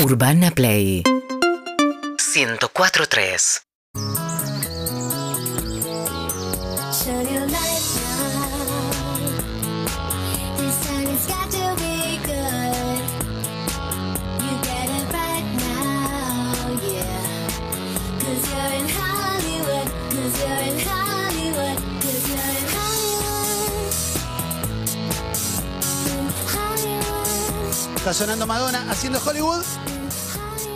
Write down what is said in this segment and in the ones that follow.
Urbana Play 104.3 Shine your light now. This time it's got to be good. You get it right now, yeah. Cause you're in Hollywood. Cause you're in Hollywood. Cause you're in Hollywood. In Hollywood. Está sonando Madonna haciendo Hollywood.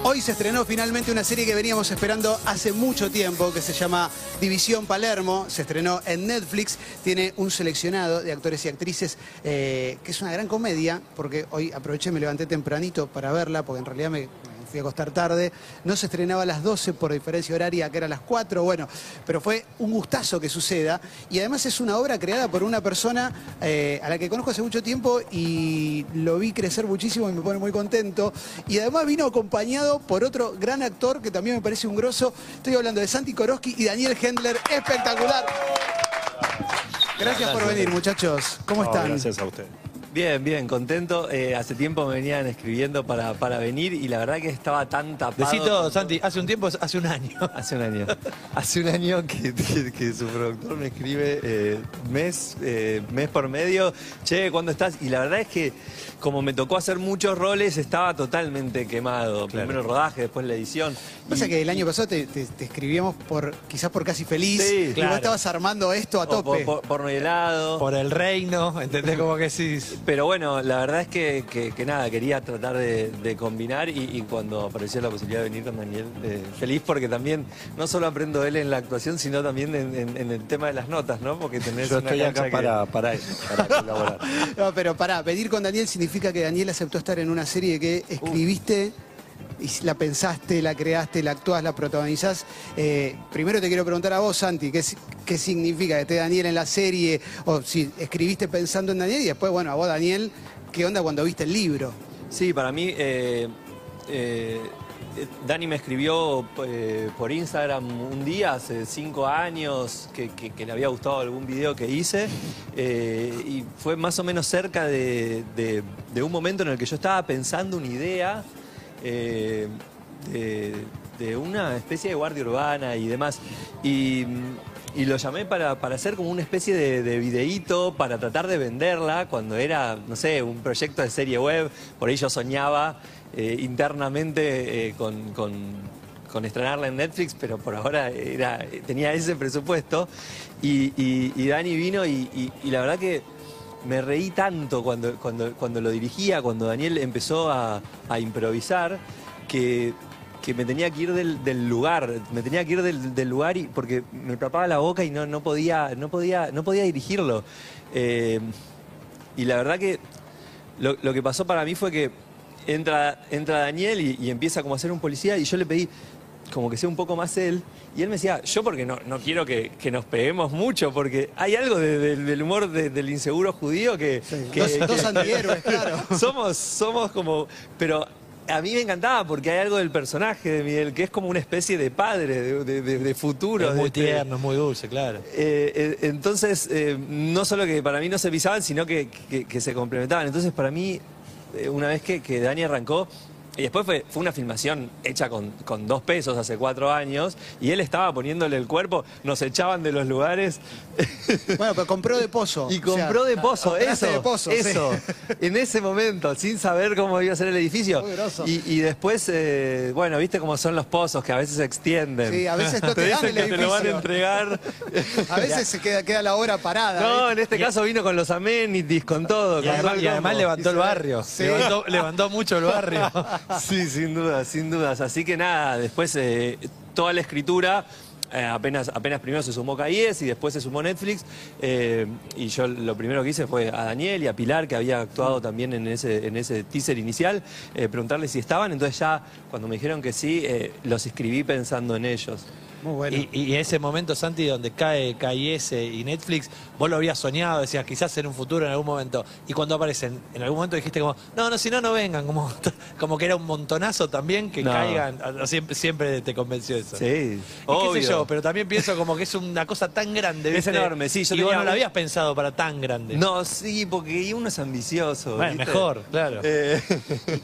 Hoy se estrenó finalmente una serie que veníamos esperando hace mucho tiempo, que se llama División Palermo. Se estrenó en Netflix. Tiene un seleccionado de actores y actrices, eh, que es una gran comedia, porque hoy aproveché, me levanté tempranito para verla, porque en realidad me, me fui a acostar tarde. No se estrenaba a las 12 por diferencia horaria, que era a las 4, bueno, pero fue un gustazo que suceda. Y además es una obra creada por una persona eh, a la que conozco hace mucho tiempo y lo vi crecer muchísimo y me pone muy contento. Y además vino acompañado por otro gran actor que también me parece un grosso. Estoy hablando de Santi Koroski y Daniel Hendler. Espectacular. Gracias por venir, muchachos. ¿Cómo No, están? gracias a usted. Bien, bien, contento. Eh, hace tiempo me venían escribiendo para, para venir y la verdad que estaba tan tapado. Decí todo, con- Santi, hace un tiempo, hace un año. Hace un año. Hace un año que, que- que su productor me escribe eh, mes, eh, mes por medio, che, ¿cuándo estás? Y la verdad es que como me tocó hacer muchos roles, estaba totalmente quemado. Primero el rodaje, después la edición. Pasa Y- que el año pasado te, te- te escribíamos por quizás por casi feliz. Sí, y vos estabas armando esto a o por, tope. por- porno y helado. Por el reino, ¿entendés cómo que sí? Pero bueno, la verdad es que, que- que nada, quería tratar de, de combinar y, y cuando apareció la posibilidad de venir con Daniel, eh, feliz porque también no solo aprendo él en la actuación, sino también en, en- en el tema de las notas, ¿no? Porque tenés Yo una estoy cancha acá que- para, para eso, para colaborar. No, pero pará, venir con Daniel significa que Daniel aceptó estar en una serie que escribiste y la pensaste, la creaste, la actuás, la protagonizás. Eh, primero te quiero preguntar a vos, Santi, ¿qué, qué significa que esté Daniel en la serie? O si escribiste pensando en Daniel y después, bueno, a vos, Daniel, ¿qué onda cuando viste el libro? Sí, para mí, eh, eh, Dani me escribió por Instagram un día, hace cinco años, que, que- le había gustado algún video que hice. y fue más o menos cerca de un momento en el que yo estaba pensando una idea eh, de, una especie de guardia urbana y demás. Y, lo llamé para, para hacer como una especie de, de videíto, para tratar de venderla, cuando era, no sé, un proyecto de serie web. Por ahí yo soñaba eh, internamente eh, con, con- con estrenarla en Netflix, pero por ahora era, tenía ese presupuesto. Y, y- Dani vino y la verdad que me reí tanto cuando, cuando, cuando lo dirigía, cuando Daniel empezó a, a improvisar, que, que me tenía que ir del, del lugar, me tenía que ir del, del lugar y, porque me tapaba la boca y no, no, podía, no, podía, no podía dirigirlo. Eh, y la verdad que lo, lo que pasó para mí fue que entra, entra Daniel y, y empieza como a ser un policía y yo le pedí como que sea un poco más él. Y él me decía, yo porque no, no quiero que, que nos peguemos mucho, porque hay algo de- de- del humor de- del inseguro judío que... que- dos, dos antihéroes, claro. somos, somos como... Pero a mí me encantaba porque hay algo del personaje de Miguel que es como una especie de padre, de, de- de- futuro. Es muy este- tierno, es muy dulce, claro. eh, eh, entonces, eh, no solo que para mí no se pisaban, sino que, que- que se complementaban. Entonces, para mí, eh, una vez que, que Dani arrancó, y después fue, fue una filmación hecha con, con dos pesos hace cuatro años, y él estaba poniéndole el cuerpo, nos echaban de los lugares. Bueno, pero compró de pozo. Y o sea, compró de pozo, eso, de pozo, sí. eso, en ese momento, sin saber cómo iba a ser el edificio. Y, y después, eh, bueno, viste cómo son los pozos, que a veces se extienden. Sí, a veces no te dan dicen el que te lo van a entregar. A veces se queda, queda la hora parada. No, en este caso vino con los amenities, con todo. Y con además, todo el y además levantó el barrio. Sí. Levantó, levantó mucho el barrio. Sí, sin dudas, sin dudas. Así que nada, después eh, toda la escritura, eh, apenas, apenas primero se sumó Caíes y después se sumó Netflix. eh, y yo lo primero que hice fue a Daniel y a Pilar, que había actuado también en ese, en ese teaser inicial, eh, preguntarles si estaban. Entonces ya cuando me dijeron que sí, los escribí pensando en ellos. Muy bueno. Y, y ese momento, Santi, donde cae KIS y Netflix, vos lo habías soñado, decías quizás en un futuro, en algún momento. Y cuando aparecen, en algún momento dijiste como, no, no, si no, no vengan. Como, como que era un montonazo también que No. caigan. Siempre, siempre te convenció eso. Sí, Y obvio. qué sé yo, pero también pienso como que es una cosa tan grande. Es enorme, sí, yo y vos no lo habías pensado para tan grande. No, sí, porque uno es ambicioso. Bueno, ¿viste? mejor, claro. Eh,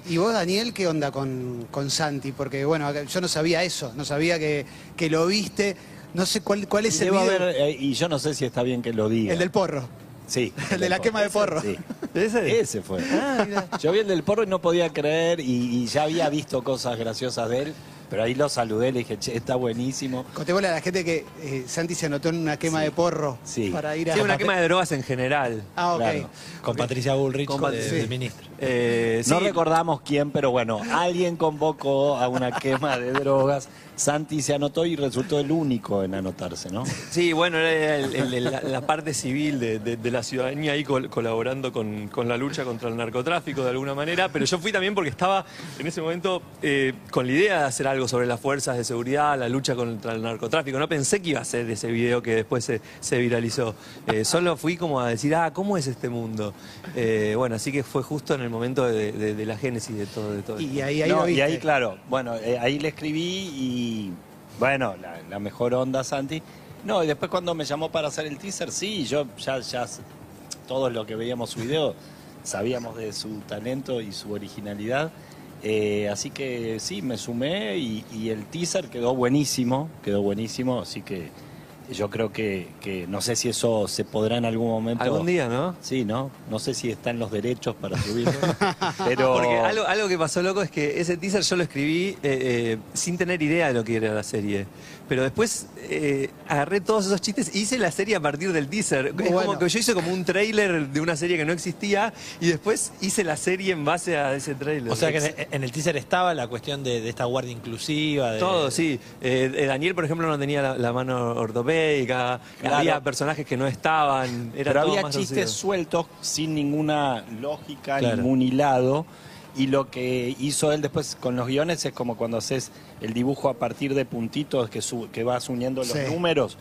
¿Y vos, Daniel, qué onda con, con Santi? Porque, bueno, yo no sabía eso, no sabía que, que lo viste. No sé cuál, cuál es el Debo video. haber, eh, y yo no sé si está bien que lo diga. El del porro. Sí. el de la quema de porro. Sí. ¿Ese? Ese fue. Ah, mira. Yo vi el del porro y no podía creer y, y ya había visto cosas graciosas de él, pero ahí lo saludé, le dije, che, está buenísimo. Contémosle a la gente que eh, Santi se anotó en una quema Sí. de porro Sí. para ir a. Sí, una quema de drogas en general. Ah, ok. Claro. Con Patricia Bullrich, Con de- Pat- sí. ministro. Eh, No recordamos quién, pero bueno, alguien convocó a una quema de drogas. Santi se anotó y resultó el único en anotarse, ¿no? Sí, bueno, era el- el- el- la, la parte civil de, de- de la ciudadanía ahí col- colaborando con, con la lucha contra el narcotráfico de alguna manera, pero yo fui también porque estaba en ese momento eh, con la idea de hacer algo sobre las fuerzas de seguridad, la lucha contra el narcotráfico. No pensé que iba a ser ese video que después se, se viralizó. Eh, solo fui como a decir, ah, ¿cómo es este mundo? Bueno, así que fue justo en el momento de, de- de la génesis de todo. De todo. Y ahí, ahí No, lo y viste. ahí, claro, bueno, eh, ahí le escribí y, bueno, la, la mejor onda, Santi. No, y después cuando me llamó para hacer el teaser, sí, yo ya, ya, todos los que veíamos su video sabíamos de su talento y su originalidad. Eh, así que sí, me sumé y, y el teaser quedó buenísimo, quedó buenísimo, así que yo creo que, que no sé si eso se podrá en algún momento. Algún día, ¿no? Sí, ¿no? No sé si están los derechos para subirlo, pero... Porque algo, algo que pasó loco es que ese teaser yo lo escribí eh, eh, sin tener idea de lo que era la serie. Pero después eh, agarré todos esos chistes y hice la serie a partir del teaser. Es bueno. como que yo hice como un tráiler de una serie que no existía y después hice la serie en base a ese tráiler. O sea que en, en el teaser estaba la cuestión de, de esta guardia inclusiva. De, Todo, sí. Eh, eh, Daniel, por ejemplo, no tenía la, la mano ortopédica. Claro. Había personajes que no estaban. Era Pero todo había más chistes reducido. sueltos sin ninguna lógica, Claro. ningún hilado. Y lo que hizo él después con los guiones es como cuando haces el dibujo a partir de puntitos que, su- que vas uniendo los Sí. números.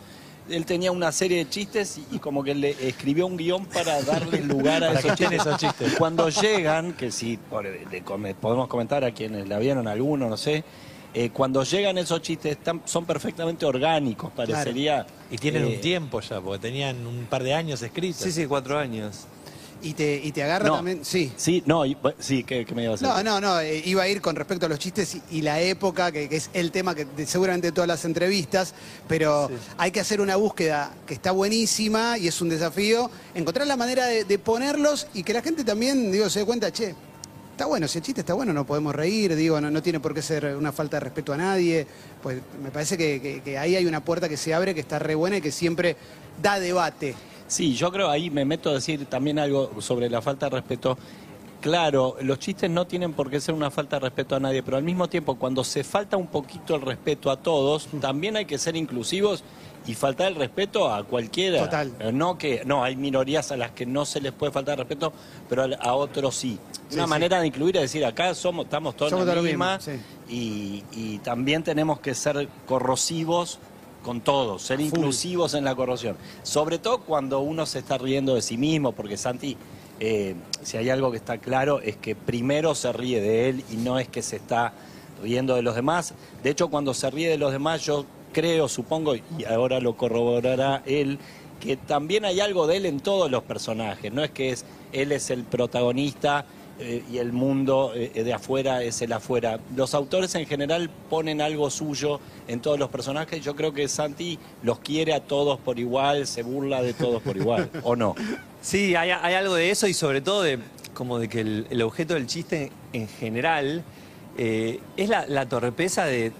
Él tenía una serie de chistes y, y como que le escribió un guion para darle lugar a Para esos que estén chistes. esos chistes. Cuando llegan, que sí, podemos comentar a quienes la vieron, alguno, no sé, eh, cuando llegan esos chistes están, son perfectamente orgánicos, parecería... Y tienen eh, un tiempo ya, porque tenían un par de años escritos. Sí, sí, cuatro años. Y te, y te agarra No. también. Sí. Sí, no, y- sí, ¿qué, qué me ibas a No, decir? no, no, eh, iba a ir con respecto a los chistes y, y la época, que, que es el tema que de- seguramente todas las entrevistas, pero Sí. hay que hacer una búsqueda que está buenísima y es un desafío, encontrar la manera de, de ponerlos y que la gente también, digo, se dé cuenta, che, está bueno, si el chiste está bueno, no podemos reír, digo, no, no tiene por qué ser una falta de respeto a nadie, pues me parece que, que- que ahí hay una puerta que se abre que está re buena y que siempre da debate. Sí, yo creo ahí me meto a decir también algo sobre la falta de respeto. Claro, los chistes no tienen por qué ser una falta de respeto a nadie, pero al mismo tiempo, cuando se falta un poquito el respeto a todos, también hay que ser inclusivos y faltar el respeto a cualquiera. Total. Eh, No que no hay minorías a las que no se les puede faltar respeto, pero a, a otros sí. Sí, Una sí. manera de incluir es decir, acá somos estamos todos Somos en la todos lo misma mismo, y, y también tenemos que ser corrosivos con todos, ser inclusivos en la corrosión. Sobre todo cuando uno se está riendo de sí mismo, porque Santi, eh, si hay algo que está claro, es que primero se ríe de él y no es que se está riendo de los demás. De hecho, cuando se ríe de los demás, yo creo, supongo, y ahora lo corroborará él, que también hay algo de él en todos los personajes. No es que es, él es el protagonista eh, y el mundo eh, de afuera es el afuera. Los autores en general ponen algo suyo en todos los personajes. Yo creo que Santi los quiere a todos por igual, se burla de todos por igual, ¿o no? Sí, hay, hay algo de eso y sobre todo de como de que el, el objeto del chiste en general eh, es la, la torpeza de,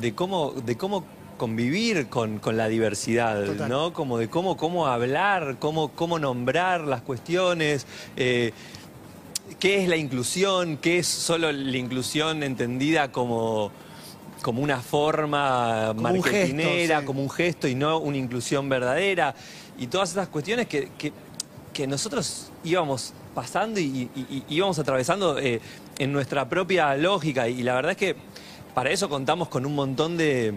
de cómo, de cómo convivir con, con la diversidad, Total. ¿no? Como de cómo, cómo hablar, cómo, cómo nombrar las cuestiones. eh, ¿Qué es la inclusión? ¿Qué es solo la inclusión entendida como, como una forma Como un gesto, marketinera, sí. como un gesto y no una inclusión verdadera? Y todas esas cuestiones que, que- que nosotros íbamos pasando y, y- y íbamos atravesando eh, en nuestra propia lógica. Y la verdad es que para eso contamos con un montón de,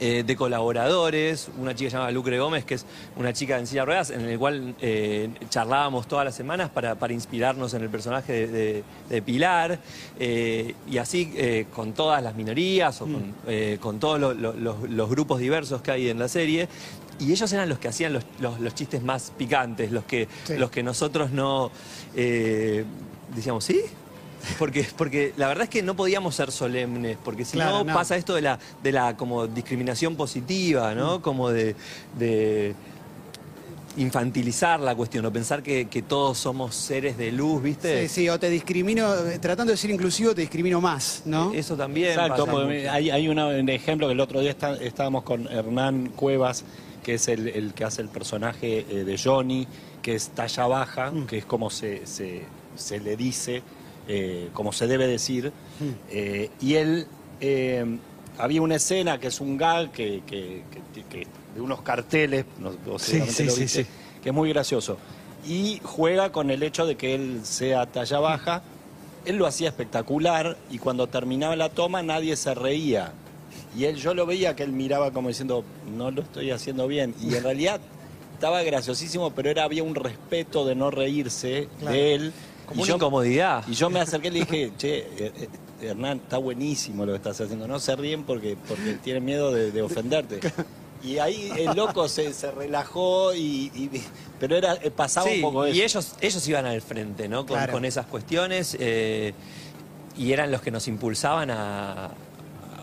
eh, de colaboradores, una chica llamada Lucre Gómez, que es una chica en silla de ruedas, en el cual eh, charlábamos todas las semanas para, para inspirarnos en el personaje de, de- de Pilar, eh, y así con todas las minorías o con, eh, con todos lo- lo- los, los grupos diversos que hay en la serie. Y ellos eran los que hacían los, los- los chistes más picantes, los que, Sí. los que nosotros no decíamos, ¿sí? Porque, porque la verdad es que no podíamos ser solemnes, porque si Claro, no, no. pasa esto de la, de la como discriminación positiva, Mm. ¿no? Como de, de infantilizar la cuestión o pensar que, que todos somos seres de luz, ¿viste? Sí, sí, o te discrimino, tratando de ser inclusivo, te discrimino más, ¿no? Eso también. Exacto, pasa hay, hay una- un ejemplo que el otro día está- estábamos con Hernán Cuevas, que es el, el que hace el personaje eh, de Johnny, que es talla baja, Mm. que es como se, se- se le dice, eh, como se debe decir. Eh, y él, eh, había una escena que es un gag que, que- que- que- de unos carteles, no, vos Sí, seguramente sí, lo sí, viste, sí. que es muy gracioso. Y juega con el hecho de que él sea talla baja. Él lo hacía espectacular y cuando terminaba la toma nadie se reía. Y él, yo lo veía que él miraba como diciendo, no lo estoy haciendo bien. Y en realidad estaba graciosísimo, pero era, había un respeto de no reírse Claro. de él. Como y una yo, incomodidad. y yo me acerqué y le dije, che, eh, eh, Hernán, está buenísimo lo que estás haciendo. No se ríen porque, porque tienen miedo de, de ofenderte. Y ahí el loco se, se relajó, y, y- pero era eh, pasaba Sí, un poco eso. y ellos, ellos iban al frente, ¿no? Con, Claro. con esas cuestiones eh, y eran los que nos impulsaban a,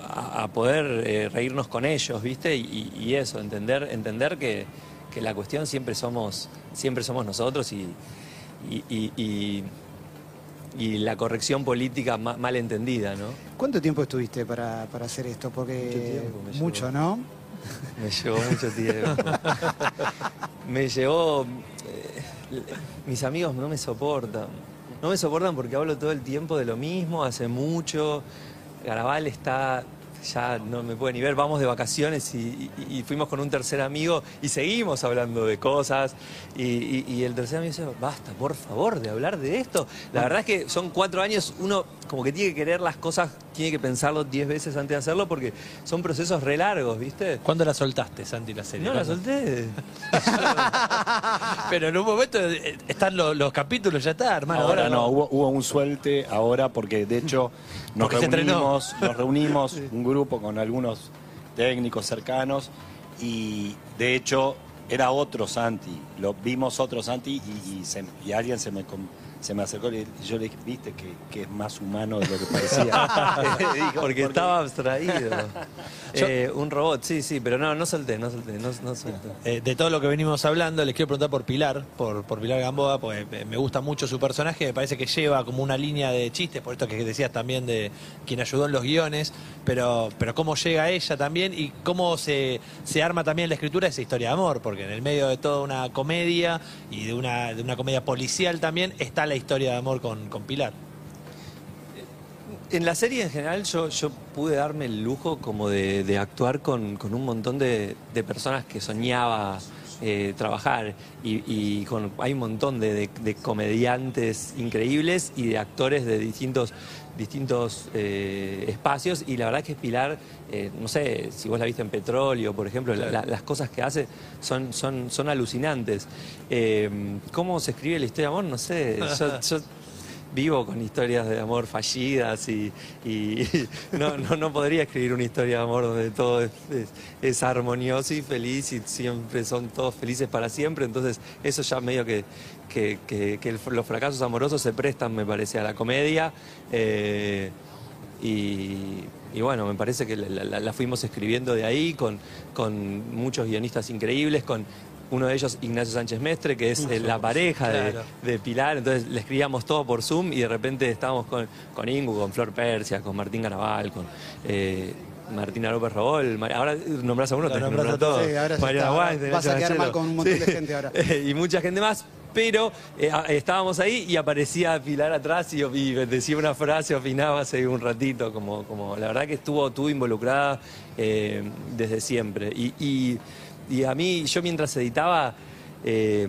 a- a poder eh, reírnos con ellos, ¿viste? Y, y eso, entender, entender que, que la cuestión siempre somos, siempre somos nosotros y, y, y- y- y la corrección política ma- mal entendida, ¿no? ¿Cuánto tiempo estuviste para, para hacer esto? Porque mucho, ¿no? Me llevó mucho tiempo. me llevó. eh, mis amigos no me soportan. No me soportan porque hablo todo el tiempo de lo mismo, hace mucho. Garabal está. Ya no me puede ni ver, vamos de vacaciones y, y- fuimos con un tercer amigo y seguimos hablando de cosas. Y el tercer amigo dice, basta, por favor, de hablar de esto. La verdad es que son cuatro años, uno como que tiene que querer las cosas, tiene que pensarlo diez veces antes de hacerlo porque son procesos re largos, ¿viste? ¿Cuándo la soltaste, Santi, la serie? No la solté. Pero en un momento eh, están los, los capítulos, ya está, hermano. Ahora no, hubo, hubo un suelte ahora porque de hecho nos Porque reunimos, nos reunimos un grupo con algunos técnicos cercanos y de hecho era otro Santi, lo vimos otro Santi y, y se- y alguien se me se me acercó y yo le dije, viste que, que es más humano de lo que parecía. Porque estaba abstraído. Eh, un robot, sí, sí, pero no, no solté, no solté, no, no solté. Eh, de todo lo que venimos hablando, les quiero preguntar por Pilar, por, por Pilar Gamboa, porque me- me gusta mucho su personaje, me parece que lleva como una línea de chistes, por esto que decías también de quien ayudó en los guiones, pero, pero cómo llega ella también y cómo se, se arma también la escritura de esa historia de amor, porque en el medio de toda una comedia y de una, de una comedia policial también está la historia de amor con, con Pilar. En la serie en general yo, yo pude darme el lujo como de, de actuar con, con un montón de, de personas que soñaba eh, trabajar y, y con, hay un montón de, de- de comediantes increíbles y de actores de distintos, distintos eh, espacios y la verdad que Pilar, eh, no sé, si vos la viste en Petróleo, por ejemplo, la- la- las cosas que hace son, son, son alucinantes. Eh, ¿Cómo se escribe la historia de amor? No sé, yo- yo vivo con historias de amor fallidas y, no, no, no podría escribir una historia de amor donde todo es, armonioso y feliz y siempre son todos felices para siempre. Entonces eso ya medio que, que- que- los fracasos amorosos se prestan, me parece, a la comedia. eh, y, bueno, me parece que la, la- la fuimos escribiendo de ahí con, con muchos guionistas increíbles, con uno de ellos Ignacio Sánchez Mestre, que es eh, la pareja de- Claro. de, Pilar, entonces le escribíamos todo por Zoom y de repente estábamos con, con Ingu, con Flor Persia, con Martín Garabal, con eh, Martina López Robol, ahora nombras a uno, te nombras a todos. Sí, ahora Mariana está, Guay, vas a quedar mal con un montón de gente ahora. y mucha gente más. Pero eh, estábamos ahí y aparecía Pilar atrás y, y decía una frase, opinaba hace un ratito, como, como la verdad que estuvo, estuvo involucrada eh, desde siempre. Y, y- y a mí, yo mientras editaba, eh,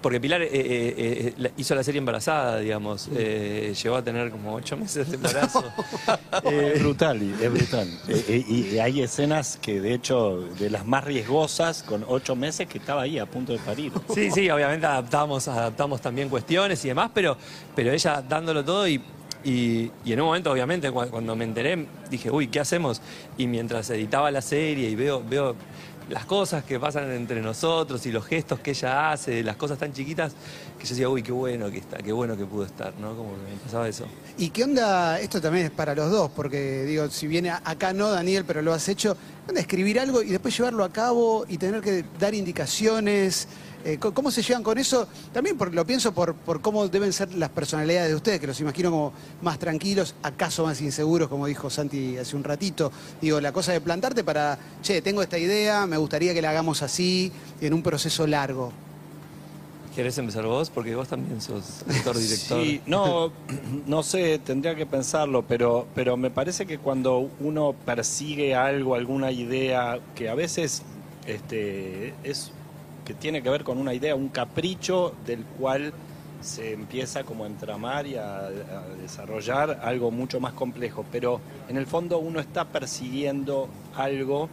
porque Pilar eh, eh, eh, hizo la serie embarazada, digamos. Eh, llegó a tener como ocho meses de embarazo. Es brutal, es brutal. Y hay escenas que, de hecho, de las más riesgosas, con ocho meses, que estaba ahí a punto de parir. Sí, sí, obviamente adaptamos, adaptamos también cuestiones y demás, pero, pero ella dándolo todo y, y, y en un momento, obviamente, cua- cuando, me enteré, dije, uy, ¿qué hacemos? Y mientras editaba la serie y veo, veo las cosas que pasan entre nosotros y los gestos que ella hace, las cosas tan chiquitas, que yo decía, uy, qué bueno que está, qué bueno que pudo estar, ¿no? Como que me pasaba eso. ¿Y qué onda? Esto también es para los dos, porque digo, si viene acá no, Daniel, pero lo has hecho. ¿qué onda escribir algo y después llevarlo a cabo y tener que dar indicaciones? Eh, ¿Cómo se llevan con eso? También por, lo pienso por, por cómo deben ser las personalidades de ustedes, que los imagino como más tranquilos, acaso más inseguros, como dijo Santi hace un ratito. Digo, la cosa de plantarte para, che, tengo esta idea, me gustaría que la hagamos así, en un proceso largo. ¿Querés empezar vos? Porque vos también sos actor, director. Sí, no, no sé, tendría que pensarlo, pero, pero me parece que cuando uno persigue algo, alguna idea, que a veces este, es que tiene que ver con una idea, un capricho del cual se empieza como a entramar y a, desarrollar algo mucho más complejo, pero en el fondo uno está persiguiendo algo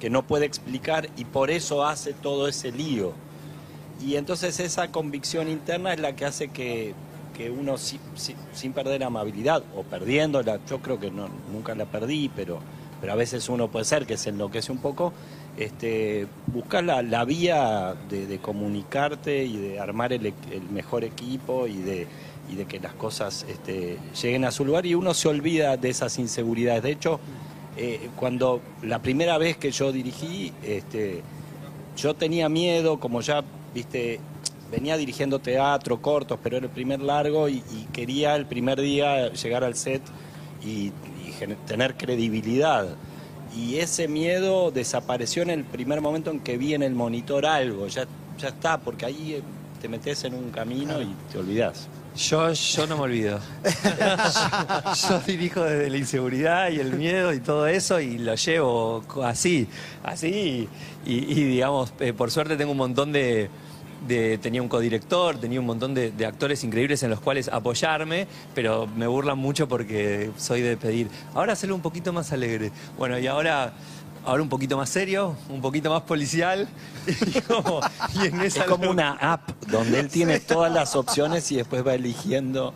que no puede explicar y por eso hace todo ese lío. Y entonces esa convicción interna es la que hace que, que uno si- si- sin perder amabilidad o perdiéndola, yo creo que no, nunca la perdí, pero, pero a veces uno puede ser que se enloquece un poco, este, buscar la, vía de, comunicarte y de armar el, el mejor equipo y de, que las cosas este, lleguen a su lugar y uno se olvida de esas inseguridades. De hecho, eh, cuando la primera vez que yo dirigí, este, yo tenía miedo, como ya, viste, venía dirigiendo teatro, cortos, pero era el primer largo y, quería el primer día llegar al set y, y tener credibilidad. Y ese miedo desapareció en el primer momento en que vi en el monitor algo, ya, ya está, porque ahí eh, te metes en un camino y te olvidas. Yo, yo no me olvido. yo, yo dirijo desde la inseguridad y el miedo y todo eso y lo llevo así, así. Y, y, digamos, eh, por suerte tengo un montón de, de- Tenía un codirector, tenía un montón de, de actores increíbles en los cuales apoyarme, pero me burlan mucho porque soy de pedir, ahora hacerlo un poquito más alegre. Bueno, y ahora... Ahora un poquito más serio, un poquito más policial. Y, como- y en Es como una app donde él tiene todas las opciones y después va eligiendo.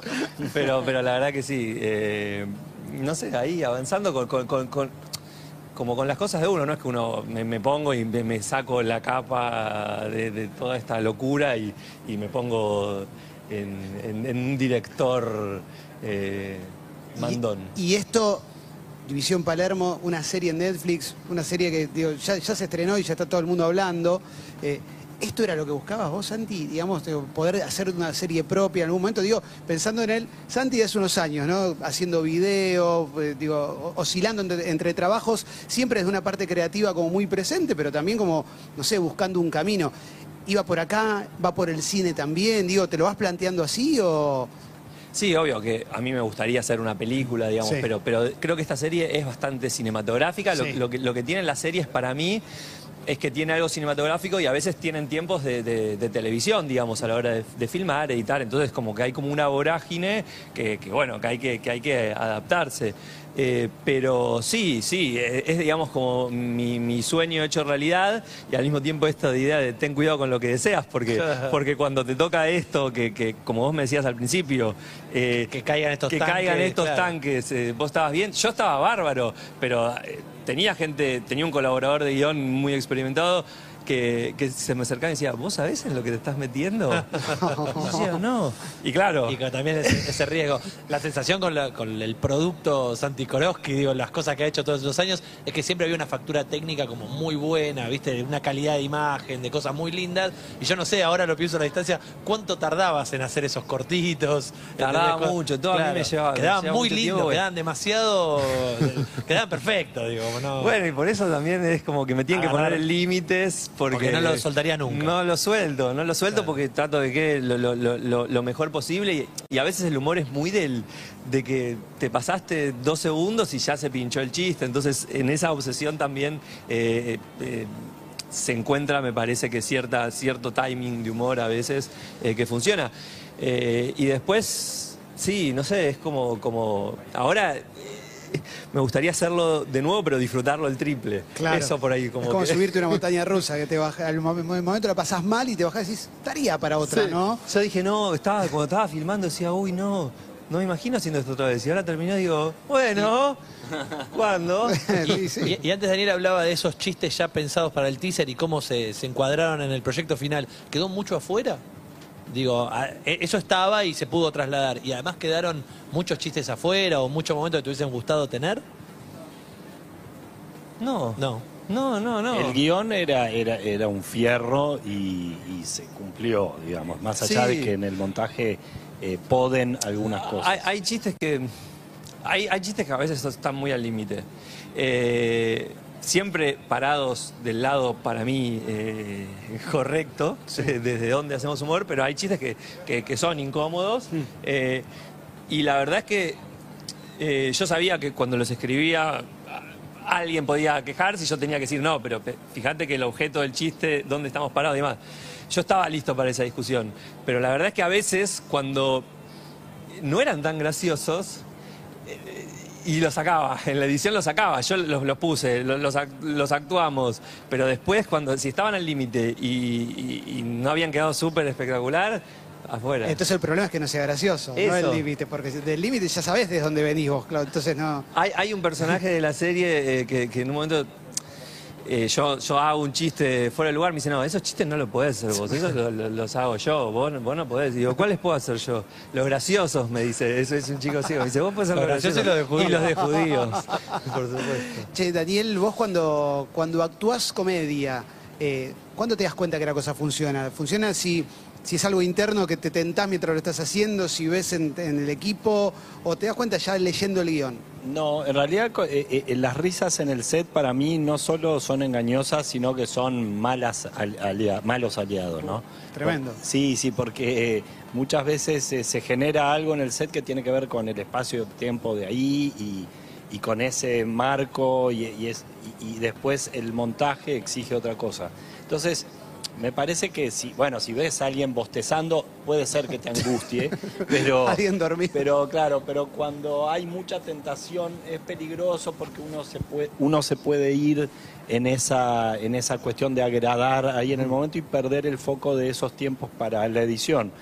Pero, pero la verdad que sí. eh, no sé, ahí avanzando con, con- con- con- como con las cosas de uno, no es que uno me, me pongo y me, saco la capa de, toda esta locura y, me pongo en, un director eh, mandón. Y, esto, División Palermo, una serie en Netflix, una serie que digo, ya, ya se estrenó y ya está todo el mundo hablando. Eh, ¿Esto era lo que buscabas vos, Santi? Digamos, poder hacer una serie propia en algún momento. Digo, pensando en él, Santi hace unos años, ¿no? Haciendo video, eh, digo, oscilando entre, entre trabajos, siempre desde una parte creativa como muy presente, pero también como, no sé, buscando un camino. ¿Iba por acá? ¿Va por el cine también? Digo, ¿te lo vas planteando así o...? Sí, obvio que a mí me gustaría hacer una película, digamos, Sí. pero, pero creo que esta serie es bastante cinematográfica. Lo que, lo que tienen las series para mí es que tiene algo cinematográfico y a veces tienen tiempos de, de- de televisión, digamos, a la hora de, de filmar, editar. Entonces, como que hay como una vorágine que, que, bueno, que hay que, que hay que adaptarse. Eh, pero sí, sí, es digamos como mi, mi sueño hecho realidad y al mismo tiempo esta idea de ten cuidado con lo que deseas, porque, porque cuando te toca esto, que, que como vos me decías al principio, eh, Que caigan estos que tanques, caigan estos claro. tanques, eh, vos estabas bien, yo estaba bárbaro, pero tenía gente, tenía un colaborador de guion muy experimentado que, que se me acercaba y decía, ¿vos sabés en lo que te estás metiendo? Yo decía, no. Y claro, Y con también ese, ese riesgo. La sensación con, la- con el producto Santi Korowski, digo, las cosas que ha hecho todos estos años, es que siempre había una factura técnica como muy buena, ¿viste? De Una calidad de imagen, de cosas muy lindas. Y yo no sé, ahora lo pienso a la distancia, ¿cuánto tardabas en hacer esos cortitos? Tardaba mucho, todo a mí me llevaba- me Quedaban llevaba muy lindos, quedaban demasiado. quedaban perfectos, digo. No, Bueno, y por eso también es como que me tienen que poner límites porque, Porque no lo soltaría nunca. No lo suelto, no lo suelto porque trato de que lo, lo- lo- lo- lo mejor posible y, y a veces el humor es muy del de que te pasaste dos segundos y ya se pinchó el chiste. Entonces, en esa obsesión también eh, eh, se encuentra, me parece que cierta, cierto timing de humor a veces eh, que funciona. Eh, y después, sí, no sé, es como, como ahora... Me gustaría hacerlo de nuevo, pero disfrutarlo el triple. Claro. Eso por ahí como es como que- subirte una montaña rusa, que te baja, al mom- momento la pasás mal y te bajás y decís, estaría para otra, Sí. ¿no? Yo dije, no, estaba, cuando estaba filmando decía, uy, no, no me imagino haciendo esto otra vez. Y ahora terminé y digo, bueno, ¿cuándo? Sí. Y, y antes Daniel hablaba de esos chistes ya pensados para el teaser y cómo se, se encuadraron en el proyecto final. ¿Quedó mucho afuera? Digo, e- eso estaba y se pudo trasladar. Y además quedaron muchos chistes afuera o muchos momentos que te hubiesen gustado tener. No, No. no, no, no. El guion era, era, era un fierro y, y se cumplió, digamos, más allá Sí. de que en el montaje eh, poden algunas cosas. Hay, hay chistes que. Hay, hay chistes que a veces están muy al límite. Eh, siempre parados del lado, para mí, eh, correcto, de- desde donde hacemos humor, pero hay chistes que, que- que son incómodos. eh, y la verdad es que eh, yo sabía que cuando los escribía. Alguien podía quejarse y yo tenía que decir no, pero pe- fíjate que el objeto del chiste, dónde estamos parados y demás. Yo estaba listo para esa discusión, pero la verdad es que a veces cuando no eran tan graciosos eh, y los sacaba, en la edición los sacaba, yo los, los puse, los, los ac- los actuamos, pero después cuando si estaban al límite y, y- y no habían quedado súper espectacular, afuera. Entonces el problema es que no sea gracioso, no el límite, porque del límite ya sabés de dónde venís vos, claro, entonces no... Hay, hay un personaje de la serie eh, que, que en un momento eh, yo, yo hago un chiste fuera de lugar, me dice, no, esos chistes no los podés hacer vos, esos lo- lo- los hago yo, vos, no- vos no podés. Y digo, ¿cuáles puedo hacer yo? Los graciosos, me dice, eso es un chico ciego. Me dice, vos podés hacer Los los graciosos y los de judíos. Y los de judíos, por supuesto. Che, Daniel, vos cuando, cuando actuás comedia, eh, ¿cuándo te das cuenta que la cosa funciona? ¿Funciona si, si es algo interno que te tentás mientras lo estás haciendo, si ves en, en el equipo, o te das cuenta ya leyendo el guion? No, en realidad co- eh, eh, las risas en el set para mí no solo son engañosas, sino que son malas alia- malos aliados, ¿no? Tremendo. Por- sí, sí, porque eh, muchas veces eh, se genera algo en el set que tiene que ver con el espacio-tiempo de ahí y, y con ese marco y, y es, y, y después el montaje exige otra cosa. Entonces, me parece que si, bueno, si ves a alguien bostezando, puede ser que te angustie, pero... Alguien dormido. Pero claro, pero cuando hay mucha tentación es peligroso porque uno se puede, uno se puede ir en esa, en esa cuestión de agradar ahí en el momento y perder el foco de esos tiempos para la edición.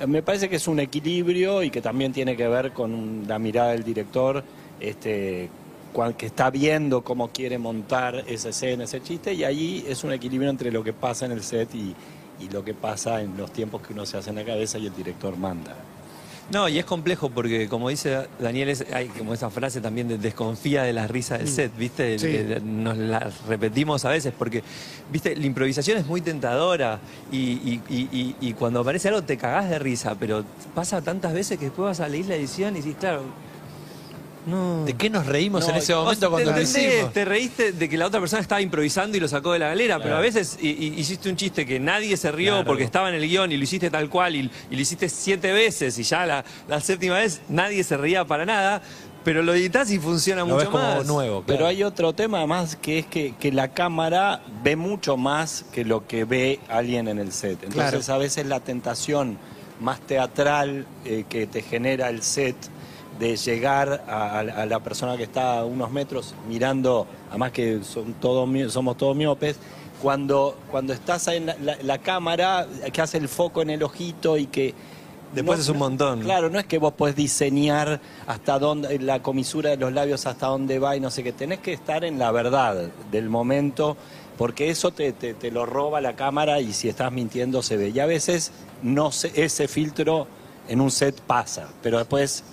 Eh, Me parece que es un equilibrio y que también tiene que ver con la mirada del director, este, que está viendo cómo quiere montar esa escena, ese chiste, y ahí es un equilibrio entre lo que pasa en el set y, y lo que pasa en los tiempos que uno se hace en la cabeza y el director manda. No, y es complejo porque, como dice Daniel, es- hay como esa frase también de desconfía de las risas del set, ¿viste? Sí. Eh, Nos la repetimos a veces porque, ¿viste? La improvisación es muy tentadora y, y- y- y- y cuando aparece algo te cagás de risa, pero pasa tantas veces que después vas a leer la edición y dices, claro, no. ¿De qué nos reímos No, en ese momento cuando te, lo hicimos? te reíste de que la otra persona estaba improvisando y lo sacó de la galera, pero a veces y- y- hiciste un chiste que nadie se rió Claro. porque estaba en el guion y lo hiciste tal cual y, y lo hiciste siete veces y ya la, la séptima vez nadie se reía para nada, pero lo editas y funciona Lo mucho ves como más. nuevo. Pero hay otro tema además que es que, que la cámara ve mucho más que lo que ve alguien en el set. Entonces Claro. a veces la tentación más teatral eh, que te genera el set de llegar a, la persona que está a unos metros mirando, además que son todos, somos todos miopes, cuando, cuando estás ahí en la, la- la cámara, que hace el foco en el ojito y que... Después es un montón. Claro, no es que vos podés diseñar hasta dónde, la comisura de los labios hasta dónde va y no sé qué. Tenés que estar en la verdad del momento, porque eso te, te- te lo roba la cámara y si estás mintiendo se ve. Y a veces no se- ese filtro en un set pasa, pero después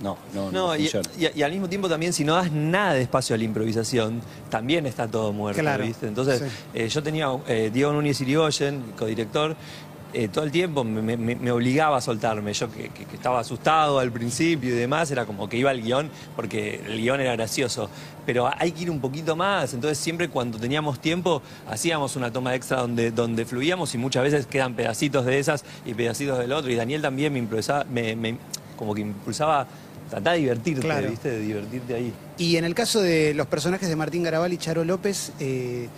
no, no, no, No, y, funciona. y- y al mismo tiempo también si no das nada de espacio a la improvisación, también está todo muerto, Claro, ¿viste? Entonces, sí. eh, yo tenía eh, Diego Núñez Irigoyen, codirector, eh, todo el tiempo me, me- me obligaba a soltarme. Yo que, que- que estaba asustado al principio y demás, era como que iba al guion porque el guion era gracioso. Pero hay que ir un poquito más. Entonces siempre cuando teníamos tiempo hacíamos una toma extra donde, donde fluíamos y muchas veces quedan pedacitos de esas y pedacitos del otro. Y Daniel también me impulsaba, me, me- como que impulsaba tratar de divertirte, Claro. ¿viste? De divertirte ahí. Y en el caso de los personajes de Martín Garabal y Charo López, eh,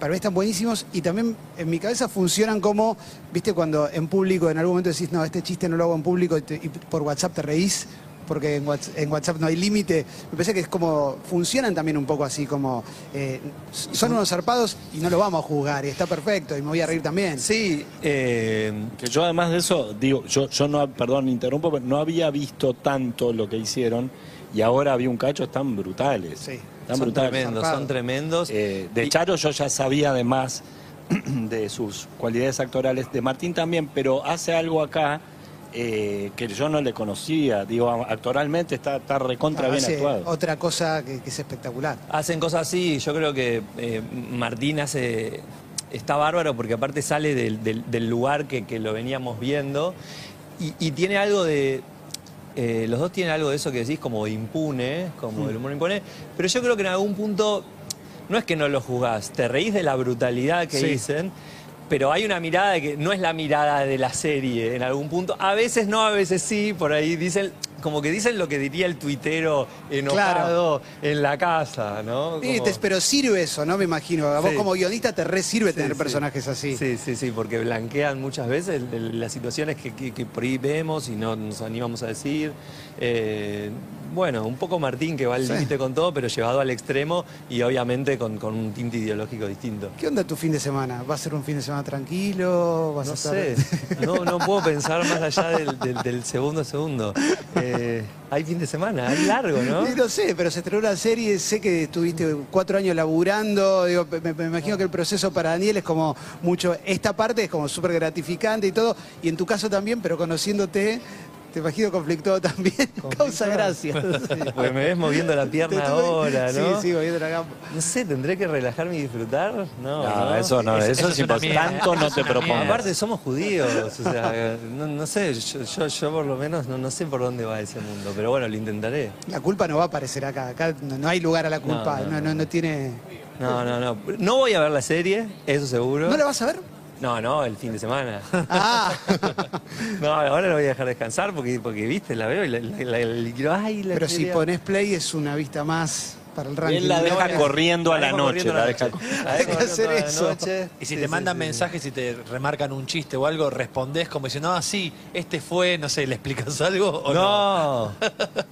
para mí están buenísimos y también en mi cabeza funcionan como, viste, cuando en público en algún momento decís, no, este chiste no lo hago en público y, te- y por WhatsApp te reís porque en WhatsApp, en WhatsApp no hay límite. Me parece que es como, funcionan también un poco así, como, eh, son unos zarpados y no lo vamos a juzgar y está perfecto y me voy a reír también. Sí, eh, Que yo además de eso, digo, yo, yo no, perdón, interrumpo, pero no había visto tanto lo que hicieron y ahora había un cacho tan brutales. Sí. Son brutales. tremendos, zarpado. son tremendos. Eh, de Y- Charo yo ya sabía además de sus cualidades actorales, de Martín también, pero hace algo acá eh, que yo no le conocía. Digo, actoralmente está, está recontra bien actuado. Otra cosa que, que es espectacular. Hacen cosas así, yo creo que eh, Martín hace, está bárbaro porque aparte sale del, del- del lugar que, que lo veníamos viendo y, y tiene algo de, eh, los dos tienen algo de eso que decís como impune, como el humor impune, pero yo creo que en algún punto no es que no lo juzgás, te reís de la brutalidad que Sí. dicen. Pero hay una mirada que no es la mirada de la serie en algún punto. A veces no, a veces sí. Por ahí dicen, como que dicen lo que diría el tuitero enojado en la casa, ¿no? Sí, Como- te- pero sirve eso, ¿no? Me imagino. A vos Sí. como guionista te re sirve Sí, tener sí. personajes así. Sí, sí, sí, porque blanquean muchas veces las situaciones que, que- que por ahí vemos y no nos animamos a decir. Eh, bueno, un poco Martín que va al Sí. límite con todo, pero llevado al extremo y obviamente con, con un tinte ideológico distinto. ¿Qué onda tu fin de semana? ¿Va a ser un fin de semana tranquilo? ¿Vas a No estar- sé, no, no puedo pensar más allá del, del- del segundo a segundo. Eh, hay fin de semana, hay largo, ¿no? Sí, no sé, pero se estrenó la serie, sé que estuviste cuatro años laburando, me, me imagino que el proceso para Daniel es como mucho, esta parte es como súper gratificante y todo, y en tu caso también, pero conociéndote, te imagino conflictuado también, causa gracia. Porque me ves moviendo la pierna ahora, ¿no? Sí, sí, moviendo la gamba. No sé, ¿tendré que relajarme y disfrutar? No, No, no. eso no, Es- eso, eso es imposible. Tanto no te mierda. Aparte somos judíos, o sea, no, no sé, yo, yo, yo por lo menos no, no sé por dónde va ese mundo, pero bueno, lo intentaré. La culpa no va a aparecer acá, acá no, no hay lugar a la culpa, No, no, no, no, no tiene... No, no, no. No voy a ver la serie, eso seguro. ¿No la vas a ver? No, no, el fin de semana. Ah, No, ahora la voy a dejar descansar porque, porque viste, la veo y la, la- la- la quiero, ay, la pero si pones play es una vista más para el ranking. Él la deja corriendo a la noche. La deja... Hay que hacer eso. Y si Sí, te sí, mandan sí. mensajes y te remarcan un chiste o algo, respondés como diciendo, no, sí, este fue, no sé, ¿le explicas algo o no? No,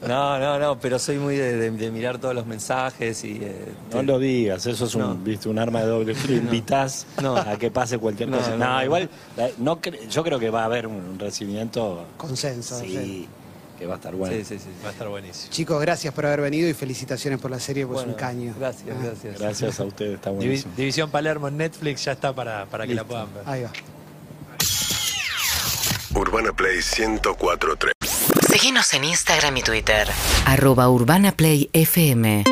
no, no, no, pero soy muy de, de- de mirar todos los mensajes y... eh, No te- lo digas, eso es un, No. ¿viste? un arma de doble filo. Invitás No. a que pase cualquier No, cosa. no, No, no. igual, la- no cre- yo creo que va a haber un recibimiento. Consenso, Sí, sí. Que va a estar bueno. Sí, sí, sí. Va a estar buenísimo. Chicos, gracias por haber venido y felicitaciones por la serie, pues Bueno, un caño. Gracias, Ah, gracias. Gracias a ustedes, está buenísimo. División Palermo en Netflix ya está para, para que la puedan ver. Ahí va. Urbana Play 1043. Síguenos en Instagram y Twitter. Arroba Urbana Play FM.